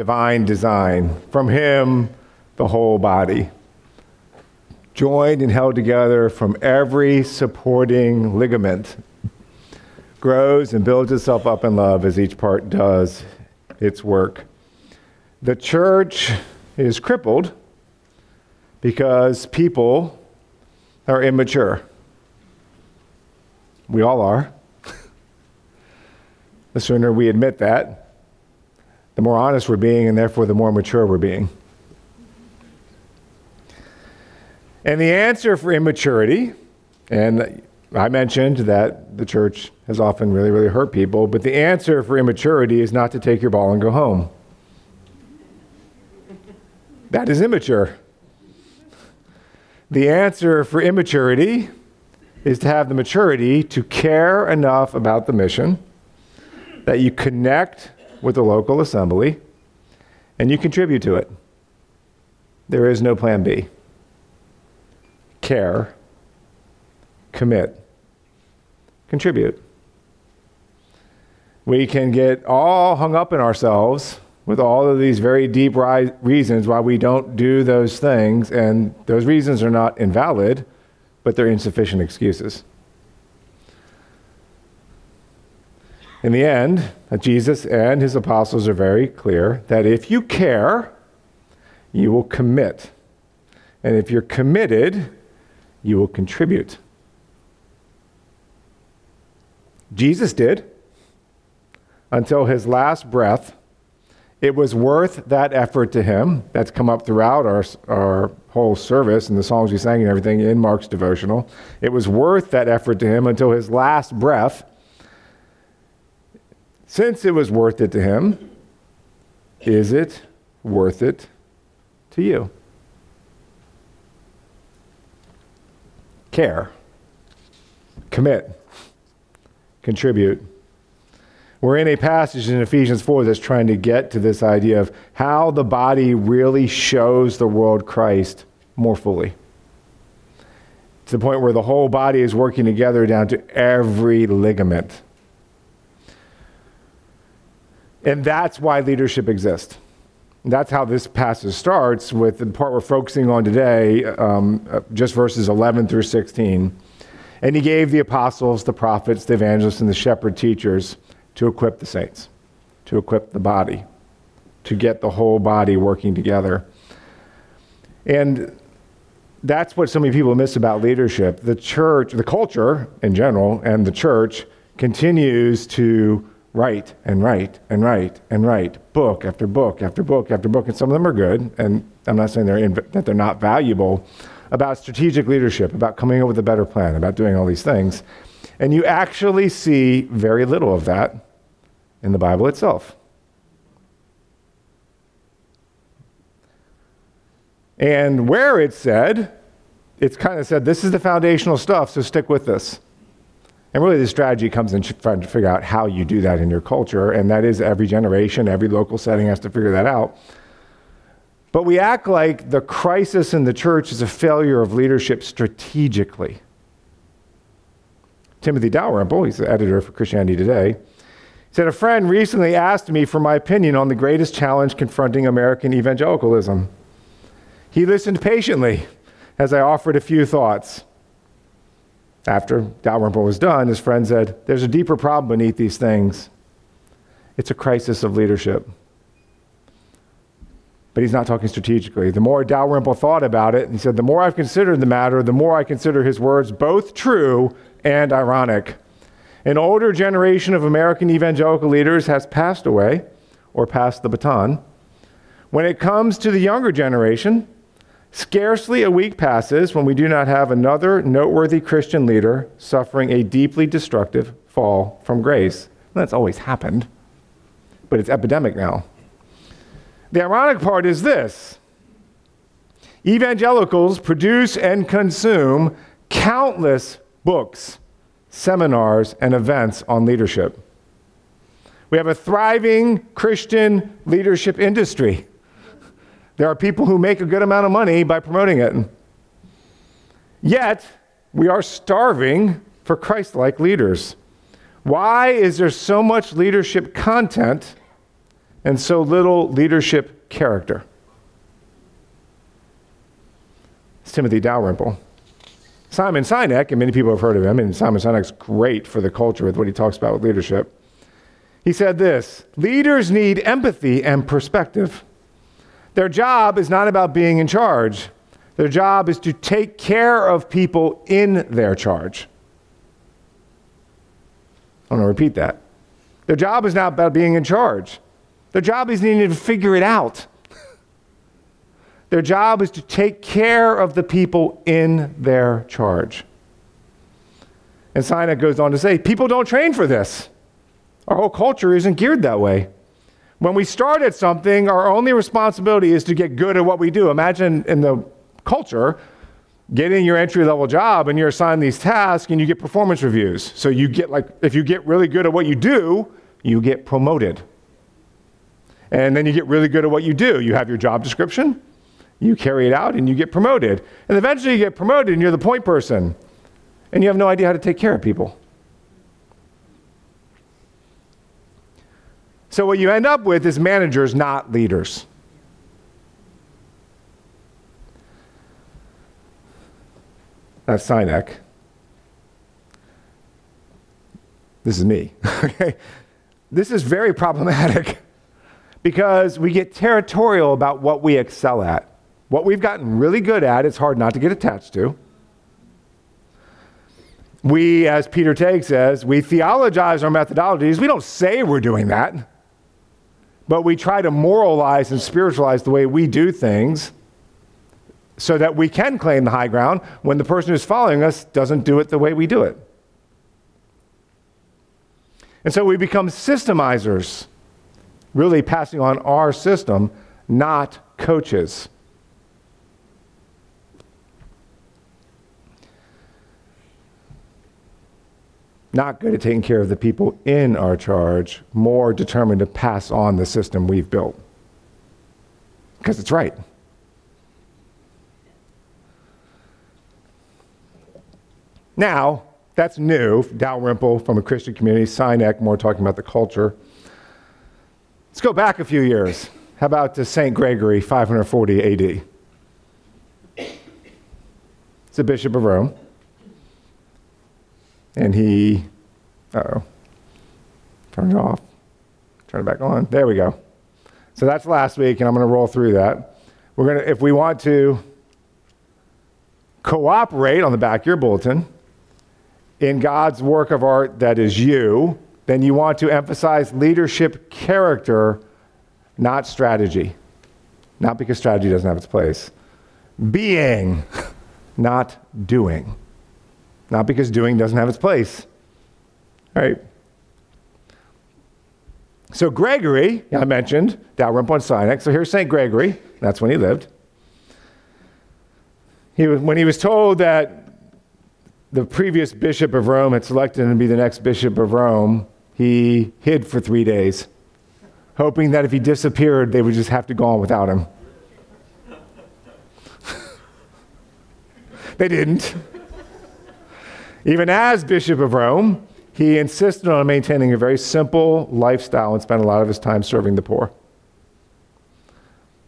divine design. From Him, the whole body, joined and held together from every supporting ligament, grows and builds itself up in love as each part does its work. The church is crippled because people are immature. We all are. the sooner we admit that, the more honest we're being, and therefore the more mature we're being. And the answer for immaturity, and I mentioned that the church has often really, really hurt people, but the answer for immaturity is not to take your ball and go home. That is immature. The answer for immaturity is to have the maturity to care enough about the mission that you connect with the local assembly and you contribute to it. There is no plan B. Care, commit, contribute. We can get all hung up in ourselves with all of these very deep ri- reasons why we don't do those things, and those reasons are not invalid, but they're insufficient excuses. In the end, uh, Jesus and his apostles are very clear that if you care, you will commit. And if you're committed, you will contribute. Jesus did until his last breath. It was worth that effort to him. That's come up throughout our, our whole service and the songs we sang and everything in Mark's devotional. It was worth that effort to him until his last breath. Since it was worth it to him, is it worth it to you? Care, commit, contribute. We're in a passage in Ephesians 4 that's trying to get to this idea of how the body really shows the world Christ more fully. To the point where the whole body is working together down to every ligament. And that's why leadership exists. That's how this passage starts with the part we're focusing on today, um, just verses 11 through 16. And he gave the apostles, the prophets, the evangelists, and the shepherd teachers to equip the saints, to equip the body, to get the whole body working together. And that's what so many people miss about leadership. The church, the culture in general, and the church continues to write and write and write and write book after book after book after book, and some of them are good, and I'm not saying they're in, that they're not valuable, about strategic leadership, about coming up with a better plan, about doing all these things. And you actually see very little of that in the Bible itself. And where it's said, it's kind of said, this is the foundational stuff, so stick with this. And really, the strategy comes in trying to figure out how you do that in your culture, and that is every generation, every local setting has to figure that out. But we act like the crisis in the church is a failure of leadership strategically. Timothy Dalrymple, he's the editor for Christianity Today, said a friend recently asked me for my opinion on the greatest challenge confronting American evangelicalism. He listened patiently as I offered a few thoughts. After Dalrymple was done, his friend said, There's a deeper problem beneath these things. It's a crisis of leadership. But he's not talking strategically. The more Dalrymple thought about it, he said, The more I've considered the matter, the more I consider his words both true and ironic. An older generation of American evangelical leaders has passed away or passed the baton. When it comes to the younger generation, scarcely a week passes when we do not have another noteworthy Christian leader suffering a deeply destructive fall from grace. That's always happened, but it's epidemic now. The ironic part is this evangelicals produce and consume countless books, seminars, and events on leadership. We have a thriving Christian leadership industry. There are people who make a good amount of money by promoting it. Yet, we are starving for Christ like leaders. Why is there so much leadership content and so little leadership character. It's Timothy Dalrymple. Simon Sinek, and many people have heard of him, and Simon Sinek's great for the culture with what he talks about with leadership. He said this Leaders need empathy and perspective. Their job is not about being in charge, their job is to take care of people in their charge. I want to repeat that. Their job is not about being in charge. Their job is needing to figure it out. Their job is to take care of the people in their charge. And Sinek goes on to say, people don't train for this. Our whole culture isn't geared that way. When we start at something, our only responsibility is to get good at what we do. Imagine in the culture, getting your entry level job and you're assigned these tasks and you get performance reviews. So you get like, if you get really good at what you do, you get promoted. And then you get really good at what you do. You have your job description, you carry it out, and you get promoted. And eventually you get promoted and you're the point person. And you have no idea how to take care of people. So what you end up with is managers, not leaders. That's Sinek. This is me. okay? This is very problematic because we get territorial about what we excel at. What we've gotten really good at, it's hard not to get attached to. We, as Peter Tague says, we theologize our methodologies. We don't say we're doing that, but we try to moralize and spiritualize the way we do things so that we can claim the high ground when the person who's following us doesn't do it the way we do it. And so we become systemizers, really passing on our system, not coaches. Not good at taking care of the people in our charge, more determined to pass on the system we've built. Because it's right. Now, that's new. Dalrymple from a Christian community, Sinek more talking about the culture. Let's go back a few years. How about to St. Gregory, 540 AD? It's the Bishop of Rome. And he, oh, turn it off, turn it back on. There we go. So that's last week, and I'm going to roll through that. We're going to, if we want to cooperate on the back of your bulletin, in God's work of art that is you, then you want to emphasize leadership character, not strategy. Not because strategy doesn't have its place. Being, not doing. Not because doing doesn't have its place. All right. So Gregory, I mentioned, Dalrymple and Sinek. So here's St. Gregory. That's when he lived. He was, when he was told that the previous bishop of Rome had selected him to be the next bishop of Rome, he hid for three days, hoping that if he disappeared, they would just have to go on without him. they didn't. Even as bishop of Rome, he insisted on maintaining a very simple lifestyle and spent a lot of his time serving the poor.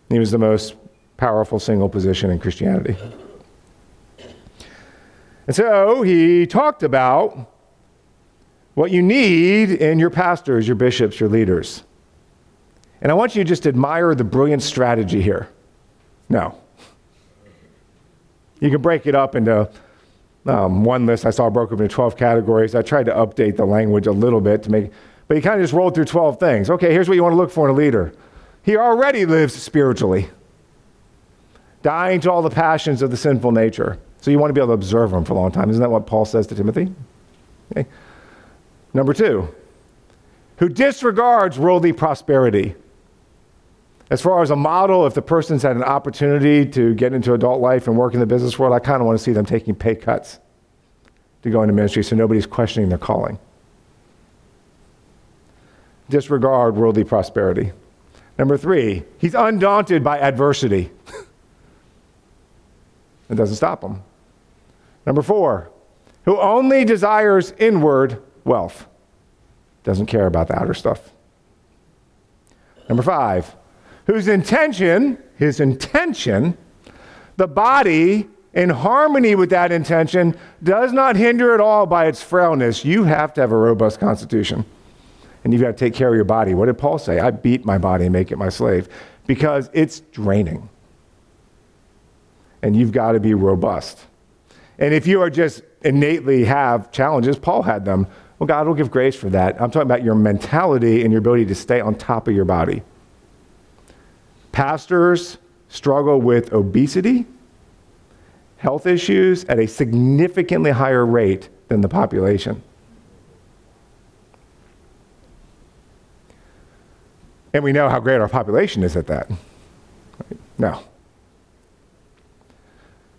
He was the most powerful single position in Christianity. And so he talked about what you need in your pastors, your bishops, your leaders. And I want you to just admire the brilliant strategy here. No. You can break it up into um, one list I saw broke up into 12 categories. I tried to update the language a little bit to make, but he kind of just rolled through 12 things. Okay, here's what you want to look for in a leader. He already lives spiritually, dying to all the passions of the sinful nature. So you want to be able to observe them for a long time. Isn't that what Paul says to Timothy? Okay. Number two, who disregards worldly prosperity. As far as a model, if the person's had an opportunity to get into adult life and work in the business world, I kind of want to see them taking pay cuts to go into ministry so nobody's questioning their calling. Disregard worldly prosperity. Number three, he's undaunted by adversity. it doesn't stop him. Number four, who only desires inward wealth, doesn't care about the outer stuff. Number five, whose intention, his intention, the body in harmony with that intention does not hinder at all by its frailness. You have to have a robust constitution. And you've got to take care of your body. What did Paul say? I beat my body and make it my slave because it's draining. And you've got to be robust. And if you are just innately have challenges, Paul had them, well, God will give grace for that. I'm talking about your mentality and your ability to stay on top of your body. Pastors struggle with obesity health issues at a significantly higher rate than the population. And we know how great our population is at that. No.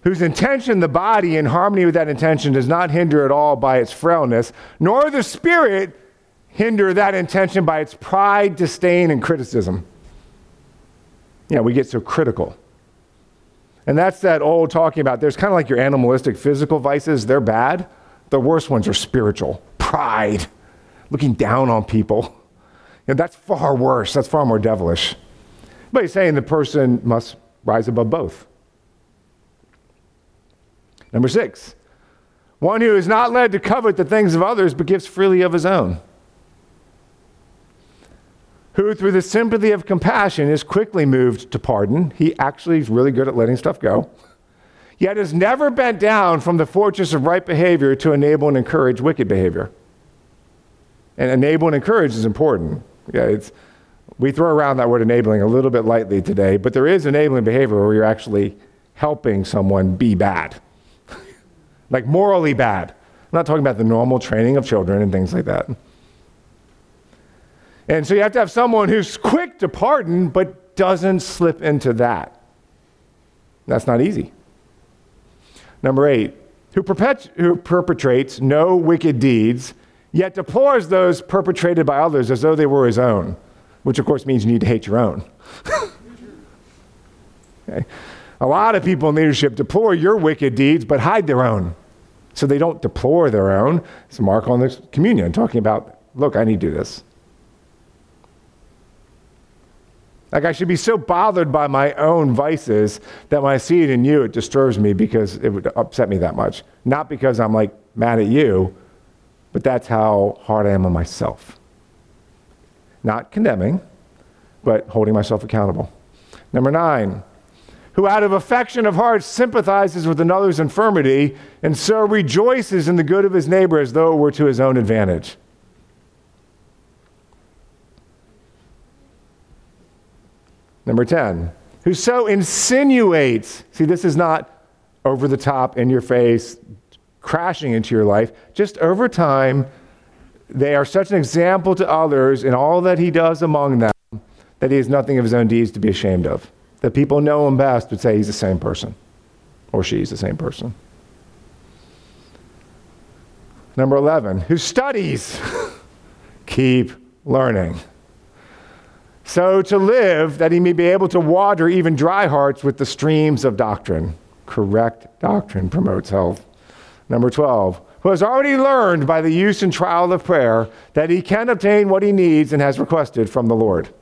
Whose intention, the body, in harmony with that intention, does not hinder at all by its frailness, nor the spirit hinder that intention by its pride, disdain, and criticism. Yeah, we get so critical. And that's that old talking about there's kind of like your animalistic physical vices, they're bad. The worst ones are spiritual pride, looking down on people. You know, that's far worse, that's far more devilish. But he's saying the person must rise above both. Number six, one who is not led to covet the things of others, but gives freely of his own who, through the sympathy of compassion, is quickly moved to pardon. He actually is really good at letting stuff go. Yet is never bent down from the fortress of right behavior to enable and encourage wicked behavior. And enable and encourage is important. Yeah, it's, we throw around that word enabling a little bit lightly today, but there is enabling behavior where you're actually helping someone be bad, like morally bad. I'm not talking about the normal training of children and things like that. And so you have to have someone who's quick to pardon, but doesn't slip into that. That's not easy. Number eight, who, who perpetrates no wicked deeds, yet deplores those perpetrated by others as though they were his own, which of course means you need to hate your own. okay. A lot of people in leadership deplore your wicked deeds, but hide their own. So they don't deplore their own. It's a mark on the communion, talking about, look, I need to do this. Like I should be so bothered by my own vices that when I see it in you, it disturbs me because it would upset me that much. Not because I'm like mad at you, but that's how hard I am on myself. Not condemning, but holding myself accountable. Number nine, who out of affection of heart sympathizes with another's infirmity and so rejoices in the good of his neighbor as though it were to his own advantage. Number 10, who so insinuates, see, this is not over the top, in your face, crashing into your life. Just over time, they are such an example to others in all that he does among them that he has nothing of his own deeds to be ashamed of. That people know him best would say he's the same person or she's the same person. Number 11, who studies, keep learning so to live that he may be able to water even dry hearts with the streams of doctrine. Correct doctrine promotes health. Number 12, who has already learned by the use and trial of prayer that he can obtain what he needs and has requested from the Lord.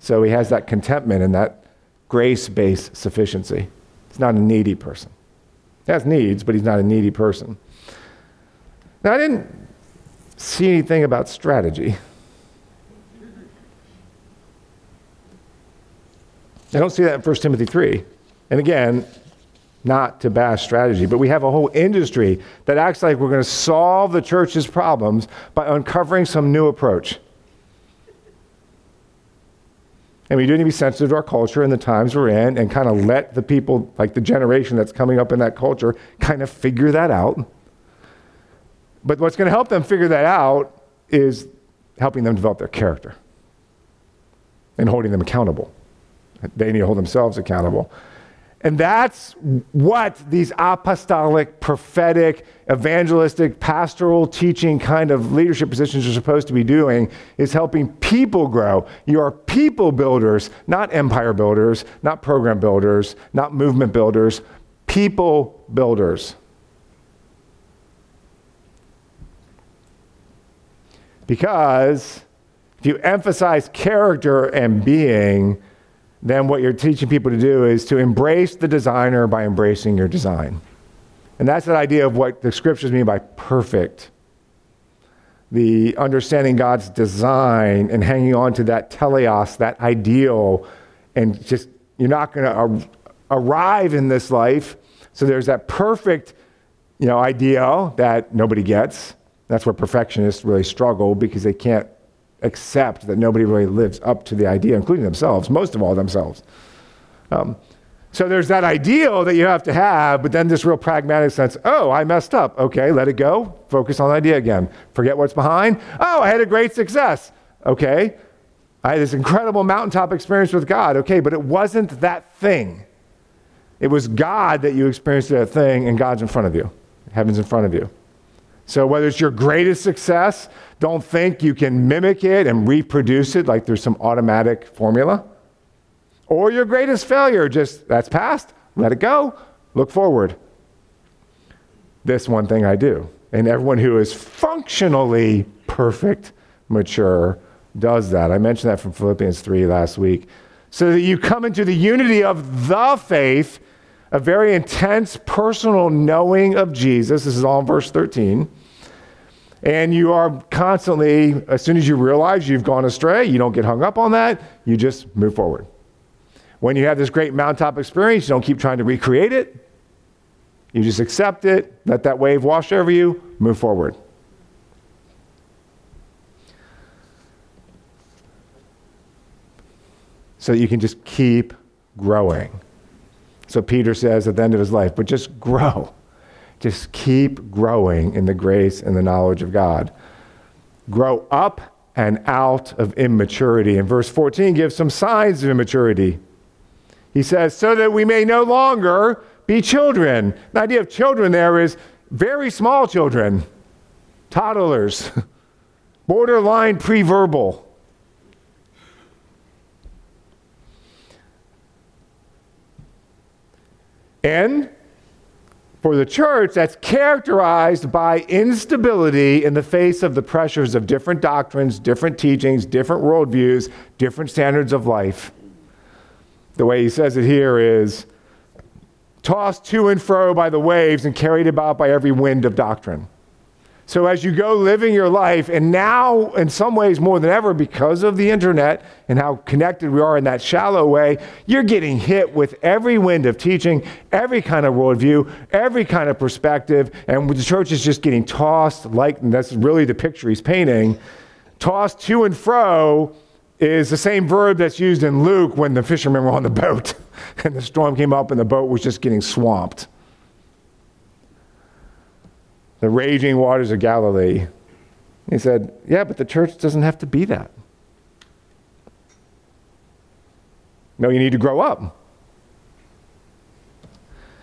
So he has that contentment and that grace based sufficiency. He's not a needy person. He has needs, but he's not a needy person. Now, I didn't see anything about strategy. I don't see that in 1 Timothy 3. And again, not to bash strategy, but we have a whole industry that acts like we're going to solve the church's problems by uncovering some new approach. And we do need to be sensitive to our culture and the times we're in and kind of let the people, like the generation that's coming up in that culture, kind of figure that out. But what's going to help them figure that out is helping them develop their character and holding them accountable. They need to hold themselves accountable. And that's what these apostolic, prophetic, evangelistic, pastoral teaching kind of leadership positions are supposed to be doing is helping people grow. You are people builders, not empire builders, not program builders, not movement builders, people builders. Because if you emphasize character and being, then what you're teaching people to do is to embrace the designer by embracing your design. And that's that idea of what the scriptures mean by perfect. The understanding God's design and hanging on to that teleios, that ideal, and just, you're not going to arrive in this life. So there's that perfect, you know, ideal that nobody gets. That's where perfectionists really struggle because they can't accept that nobody really lives up to the idea, including themselves, most of all themselves. Um, so there's that ideal that you have to have, but then this real pragmatic sense oh, I messed up. Okay, let it go. Focus on the idea again. Forget what's behind. Oh, I had a great success. Okay, I had this incredible mountaintop experience with God. Okay, but it wasn't that thing. It was God that you experienced that thing, and God's in front of you. Heaven's in front of you. So, whether it's your greatest success, don't think you can mimic it and reproduce it like there's some automatic formula. Or your greatest failure, just that's past, let it go, look forward. This one thing I do. And everyone who is functionally perfect, mature, does that. I mentioned that from Philippians 3 last week. So that you come into the unity of the faith a very intense personal knowing of Jesus. This is all in verse 13. And you are constantly, as soon as you realize you've gone astray, you don't get hung up on that, you just move forward. When you have this great mountaintop experience, you don't keep trying to recreate it. You just accept it, let that wave wash over you, move forward. So that you can just keep growing. So Peter says at the end of his life, but just grow. Just keep growing in the grace and the knowledge of God. Grow up and out of immaturity. And verse 14 gives some signs of immaturity. He says, so that we may no longer be children. The idea of children there is very small children, toddlers, borderline pre verbal. And for the church, that's characterized by instability in the face of the pressures of different doctrines, different teachings, different worldviews, different standards of life. The way he says it here is tossed to and fro by the waves and carried about by every wind of doctrine. So, as you go living your life, and now in some ways more than ever because of the internet and how connected we are in that shallow way, you're getting hit with every wind of teaching, every kind of worldview, every kind of perspective, and the church is just getting tossed like, that's really the picture he's painting, tossed to and fro is the same verb that's used in Luke when the fishermen were on the boat and the storm came up and the boat was just getting swamped the raging waters of Galilee. He said, Yeah, but the church doesn't have to be that. No, you need to grow up.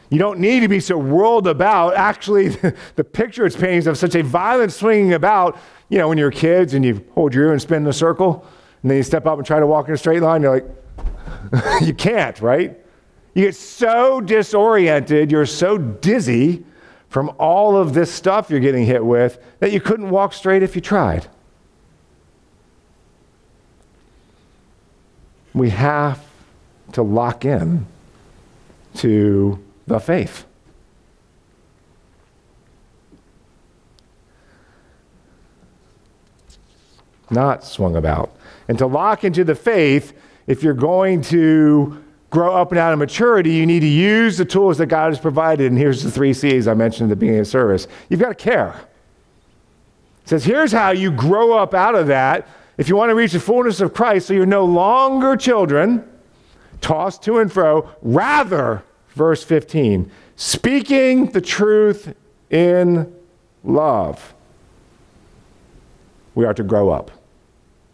You don't need to be so whirled about. Actually, the, the picture it's painting is of such a violent swinging about. You know, when you're kids and you hold your ear and spin in a circle, and then you step up and try to walk in a straight line, you're like, you can't, right? You get so disoriented, you're so dizzy from all of this stuff you're getting hit with that you couldn't walk straight if you tried. We have to lock in to the faith. Not swung about. And to lock into the faith, if you're going to grow up and out of maturity, you need to use the tools that God has provided. And here's the three C's I mentioned at the beginning of service. You've got to care. It says, here's how you grow up out of that. If you want to reach the fullness of Christ, so you're no longer children, tossed to and fro, rather, verse 15, speaking the truth in love. We are to grow up.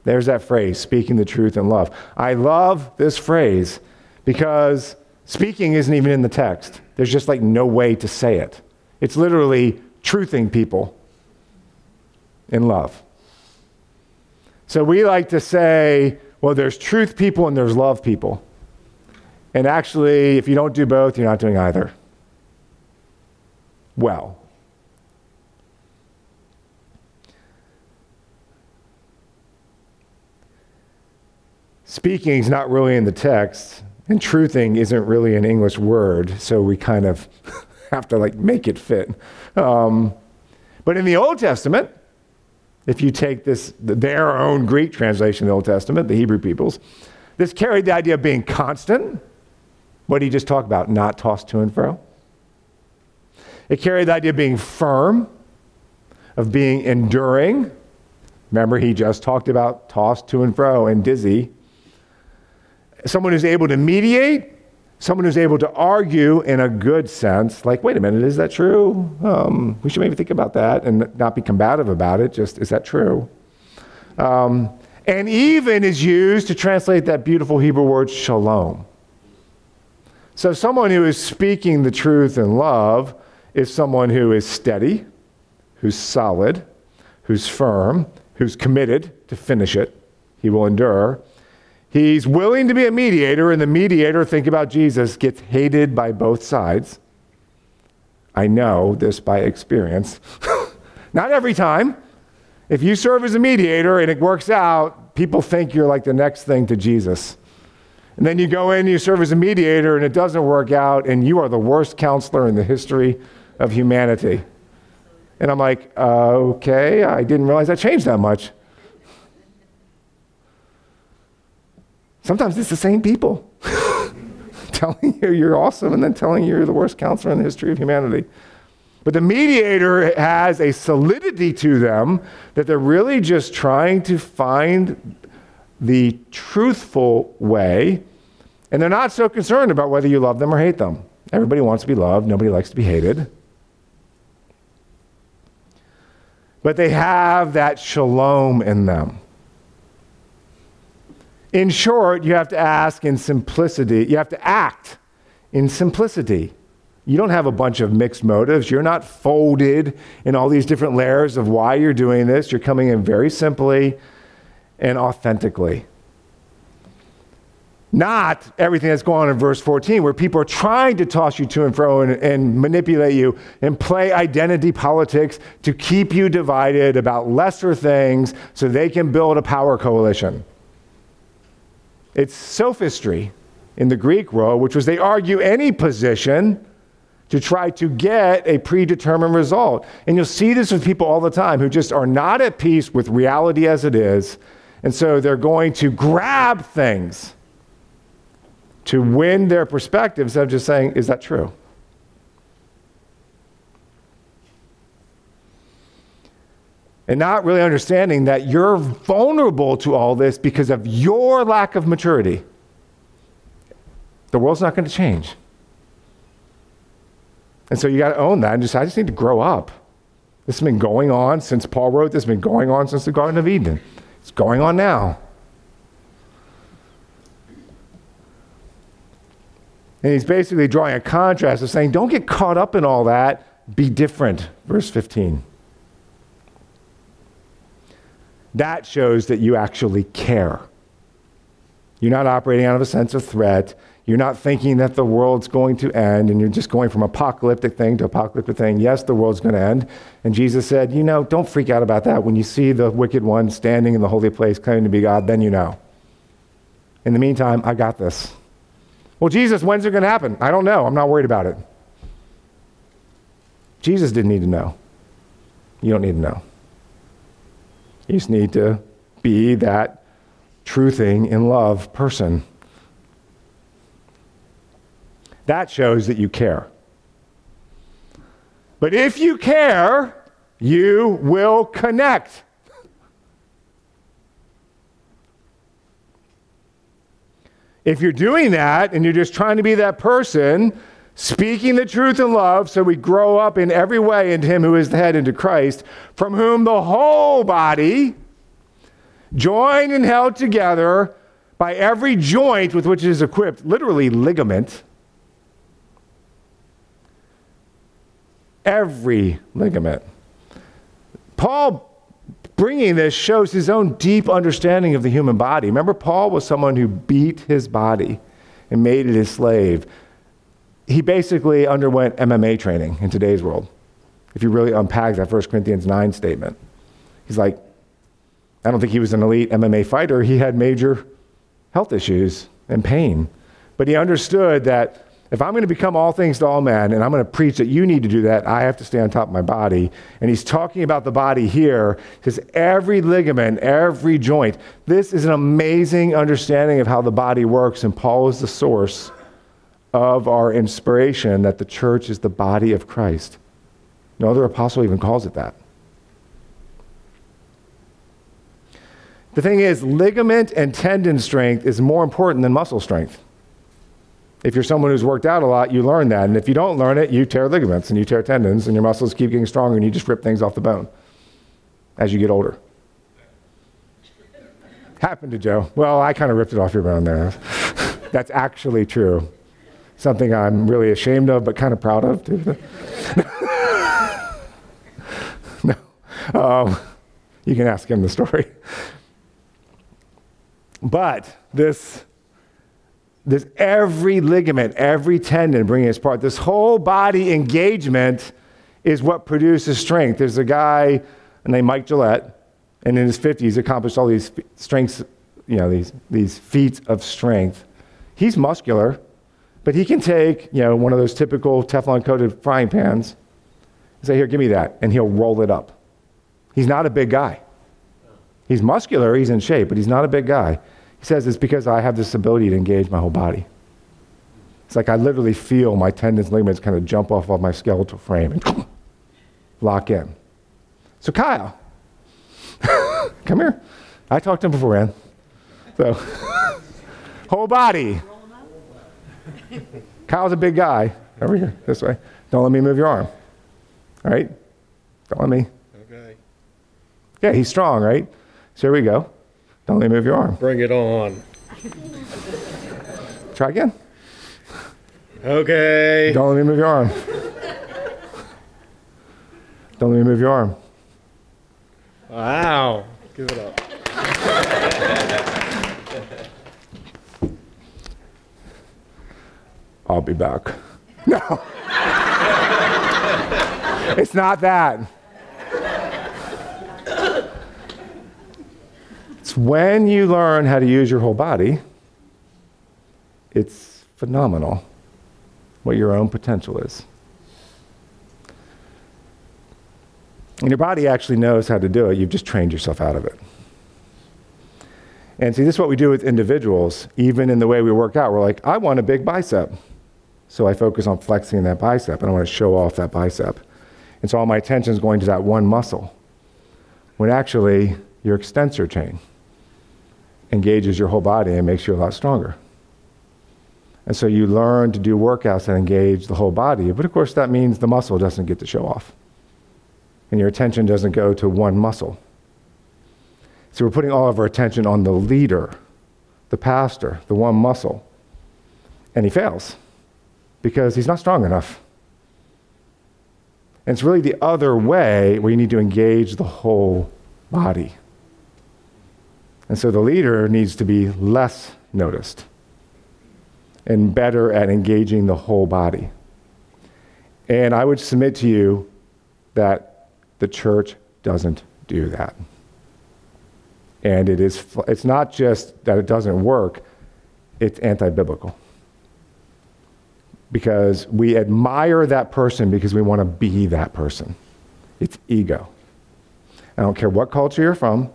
There's that phrase, speaking the truth in love. I love this phrase because speaking isn't even in the text. There's just like no way to say it. It's literally truthing people in love. So we like to say, well, there's truth people and there's love people. And actually, if you don't do both, you're not doing either. Well, speaking is not really in the text, and truthing isn't really an English word, so we kind of have to like make it fit. Um, but in the Old Testament, if you take this, their own Greek translation of the Old Testament, the Hebrew peoples, this carried the idea of being constant. What he just talked about, not tossed to and fro. It carried the idea of being firm, of being enduring. Remember, he just talked about tossed to and fro and dizzy. Someone who's able to mediate, someone who's able to argue in a good sense, like, wait a minute, is that true? Um, we should maybe think about that and not be combative about it, just, is that true? Um, and even is used to translate that beautiful Hebrew word shalom. So, someone who is speaking the truth in love is someone who is steady, who's solid, who's firm, who's committed to finish it. He will endure. He's willing to be a mediator, and the mediator, think about Jesus, gets hated by both sides. I know this by experience. Not every time. If you serve as a mediator and it works out, people think you're like the next thing to Jesus. And then you go in, you serve as a mediator, and it doesn't work out, and you are the worst counselor in the history of humanity. And I'm like, okay, I didn't realize I changed that much. Sometimes it's the same people telling you you're awesome and then telling you you're the worst counselor in the history of humanity. But the mediator has a solidity to them that they're really just trying to find the truthful way, and they're not so concerned about whether you love them or hate them. Everybody wants to be loved, nobody likes to be hated. But they have that shalom in them. In short, you have to ask in simplicity, you have to act in simplicity. You don't have a bunch of mixed motives. You're not folded in all these different layers of why you're doing this. You're coming in very simply and authentically. Not everything that's going on in verse 14, where people are trying to toss you to and fro and, and, manipulate you and play identity politics to keep you divided about lesser things so they can build a power coalition. It's sophistry in the Greek world, which was they argue any position to try to get a predetermined result. And you'll see this with people all the time who just are not at peace with reality as it is. And so they're going to grab things to win their perspective instead of just saying, Is that true? And not really understanding that you're vulnerable to all this because of your lack of maturity. The world's not going to change. And so you got to own that and just, I just need to grow up. This has been going on since Paul wrote this, has been going on since the Garden of Eden. It's going on now. And he's basically drawing a contrast of saying, don't get caught up in all that, be different. Verse 15. That shows that you actually care. You're not operating out of a sense of threat. You're not thinking that the world's going to end and you're just going from apocalyptic thing to apocalyptic thing. Yes, the world's going to end. And Jesus said, You know, don't freak out about that. When you see the wicked one standing in the holy place claiming to be God, then you know. In the meantime, I got this. Well, Jesus, when's it going to happen? I don't know. I'm not worried about it. Jesus didn't need to know. You don't need to know. You just need to be that true thing in love person. That shows that you care. But if you care, you will connect. If you're doing that and you're just trying to be that person, speaking the truth in love, so we grow up in every way into Him who is the head, into Christ, from whom the whole body, joined and held together by every joint with which it is equipped, literally ligament, every ligament. Paul bringing this shows his own deep understanding of the human body. Remember, Paul was someone who beat his body and made it his slave. He basically underwent MMA training in today's world. If you really unpack that 1 Corinthians 9 statement, he's like, I don't think he was an elite MMA fighter. He had major health issues and pain. But he understood that if I'm going to become all things to all men and I'm going to preach that you need to do that, I have to stay on top of my body. And he's talking about the body here because every ligament, every joint, this is an amazing understanding of how the body works. And Paul is the source of our inspiration that the church is the body of Christ. No other apostle even calls it that. The thing is, ligament and tendon strength is more important than muscle strength. If you're someone who's worked out a lot, you learn that. And if you don't learn it, you tear ligaments and you tear tendons, and your muscles keep getting stronger, and you just rip things off the bone as you get older. Happened to Joe. Well, I kind of ripped it off your bone there. That's actually true. Something I'm really ashamed of, but kind of proud of, too. no. Um, you can ask him the story. But this this every ligament, every tendon bringing its part. This whole body engagement is what produces strength. There's a guy named Mike Gillette, and in his 50s, accomplished all these strengths, you know, these, these feats of strength. He's muscular, but he can take, you know, one of those typical Teflon coated frying pans and say, Here, give me that, and he'll roll it up. He's not a big guy. He's muscular, he's in shape, but he's not a big guy. He says it's because I have this ability to engage my whole body. It's like I literally feel my tendons, ligaments kind of jump off of my skeletal frame and lock in. So, Kyle, come here. I talked to him before, man. So, whole body. Kyle's a big guy. Over here, this way. Don't let me move your arm. All right? Don't let me. Okay. Yeah, he's strong, right? So here we go. Don't let me move your arm. Bring it on. Try again. Okay. Don't let me move your arm. Don't let me move your arm. Wow. Give it up. I'll be back. No. it's not that. It's when you learn how to use your whole body, it's phenomenal what your own potential is. And your body actually knows how to do it, you've just trained yourself out of it. And see, this is what we do with individuals, even in the way we work out. We're like, I want a big bicep. So I focus on flexing that bicep, and I want to show off that bicep. And so all my attention is going to that one muscle, when actually your extensor chain engages your whole body and makes you a lot stronger. And so you learn to do workouts that engage the whole body. But of course, that means the muscle doesn't get to show off. And your attention doesn't go to one muscle. So we're putting all of our attention on the leader, the pastor, the one muscle. And he fails because he's not strong enough. And it's really the other way where you need to engage the whole body. And so the leader needs to be less noticed and better at engaging the whole body. And I would submit to you that the church doesn't do that. And it is, it's not just that it doesn't work, it's anti biblical. Because we admire that person because we want to be that person. It's ego. I don't care what culture you're from,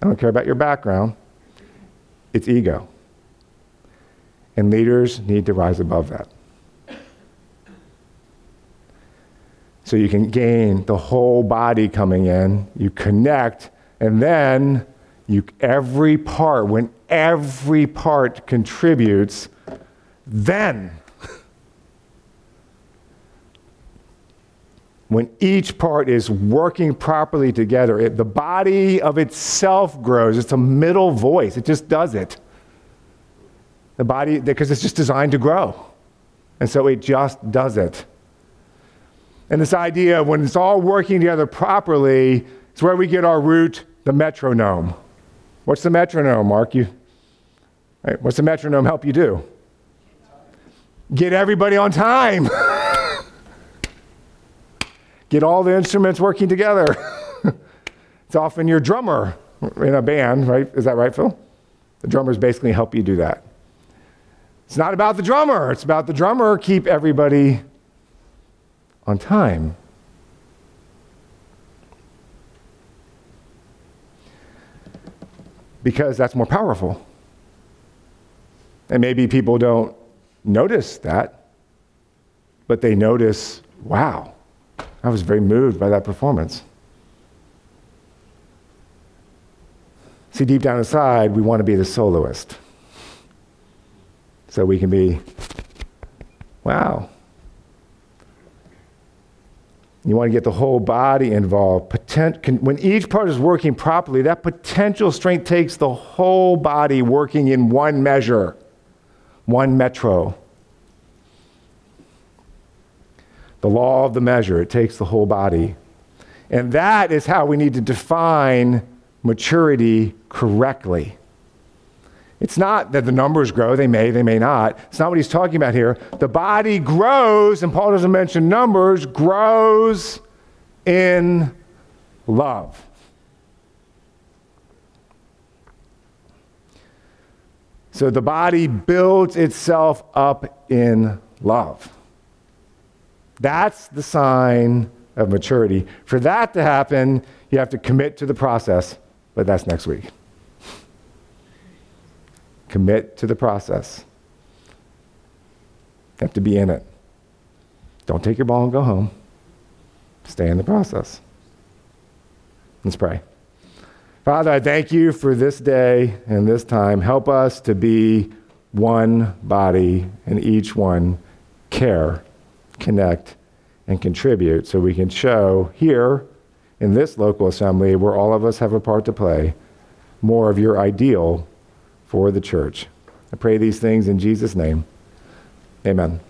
I don't care about your background. It's ego. And leaders need to rise above that. So you can gain the whole body coming in, you connect, and then you every part, when every part contributes, then when each part is working properly together, it, the body of itself grows. It's a middle voice, it just does it. The body, because it's just designed to grow. And so it just does it. And this idea of when it's all working together properly, it's where we get our root, the metronome. What's the metronome, Mark? You, right, what's the metronome help you do? Get everybody on time. get all the instruments working together. it's often your drummer in a band, right? Is that right, Phil? The drummers basically help you do that. It's not about the drummer, it's about the drummer keep everybody on time. Because that's more powerful. And maybe people don't notice that, but they notice, wow, I was very moved by that performance. See, deep down inside, we want to be the soloist. So we can be, wow. You want to get the whole body involved. Potent, can, when each part is working properly, that potential strength takes the whole body working in one measure, one metro. The law of the measure, it takes the whole body. And that is how we need to define maturity correctly. It's not that the numbers grow, they may, they may not. It's not what he's talking about here. The body grows, and Paul doesn't mention numbers, grows in love. So the body builds itself up in love. That's the sign of maturity. For that to happen, you have to commit to the process, but that's next week. Commit to the process. You have to be in it. Don't take your ball and go home. Stay in the process. Let's pray. Father, I thank you for this day and this time. Help us to be one body and each one care, connect, and contribute so we can show here in this local assembly where all of us have a part to play more of your ideal for the church. I pray these things in Jesus' name. Amen.